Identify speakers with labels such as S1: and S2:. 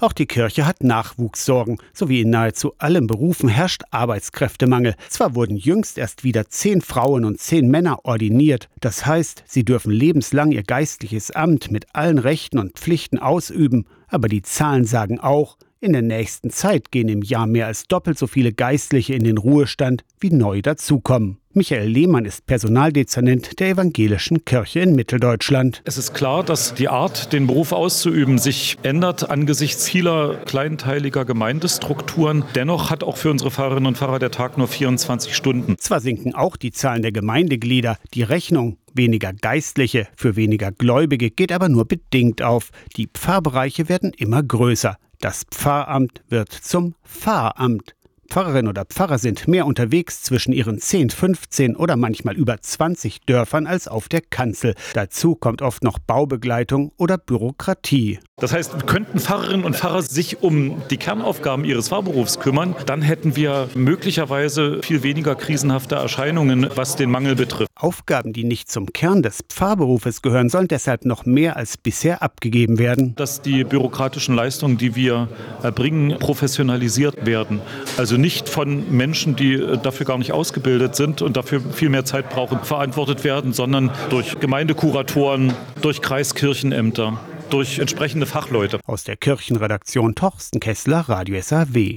S1: Auch die Kirche hat Nachwuchssorgen. So wie in nahezu allen Berufen herrscht Arbeitskräftemangel. Zwar wurden jüngst erst wieder zehn Frauen und zehn Männer ordiniert. Das heißt, sie dürfen lebenslang ihr geistliches Amt mit allen Rechten und Pflichten ausüben. Aber die Zahlen sagen auch, in der nächsten Zeit gehen im Jahr mehr als doppelt so viele Geistliche in den Ruhestand, wie neu dazukommen. Michael Lehmann ist Personaldezernent der Evangelischen Kirche in Mitteldeutschland.
S2: Es ist klar, dass die Art, den Beruf auszuüben, sich ändert angesichts vieler kleinteiliger Gemeindestrukturen. Dennoch hat auch für unsere Pfarrerinnen und Pfarrer der Tag nur 24 Stunden.
S1: Zwar sinken auch die Zahlen der Gemeindeglieder, die Rechnung weniger Geistliche für weniger Gläubige geht aber nur bedingt auf. Die Pfarrbereiche werden immer größer. Das Pfarramt wird zum Pfarramt. Pfarrerin oder Pfarrer sind mehr unterwegs zwischen ihren 10, 15 oder manchmal über 20 Dörfern als auf der Kanzel. Dazu kommt oft noch Baubegleitung oder Bürokratie.
S2: Das heißt, könnten Pfarrerinnen und Pfarrer sich um die Kernaufgaben ihres Pfarrberufs kümmern, dann hätten wir möglicherweise viel weniger krisenhafte Erscheinungen, was den Mangel betrifft.
S1: Aufgaben, die nicht zum Kern des Pfarrberufes gehören, sollen deshalb noch mehr als bisher abgegeben werden.
S2: Dass die bürokratischen Leistungen, die wir erbringen, professionalisiert werden. Also nicht von Menschen, die dafür gar nicht ausgebildet sind und dafür viel mehr Zeit brauchen, verantwortet werden, sondern durch Gemeindekuratoren, durch Kreiskirchenämter durch entsprechende Fachleute.
S1: Aus der Kirchenredaktion Torsten Kessler, Radio SAW.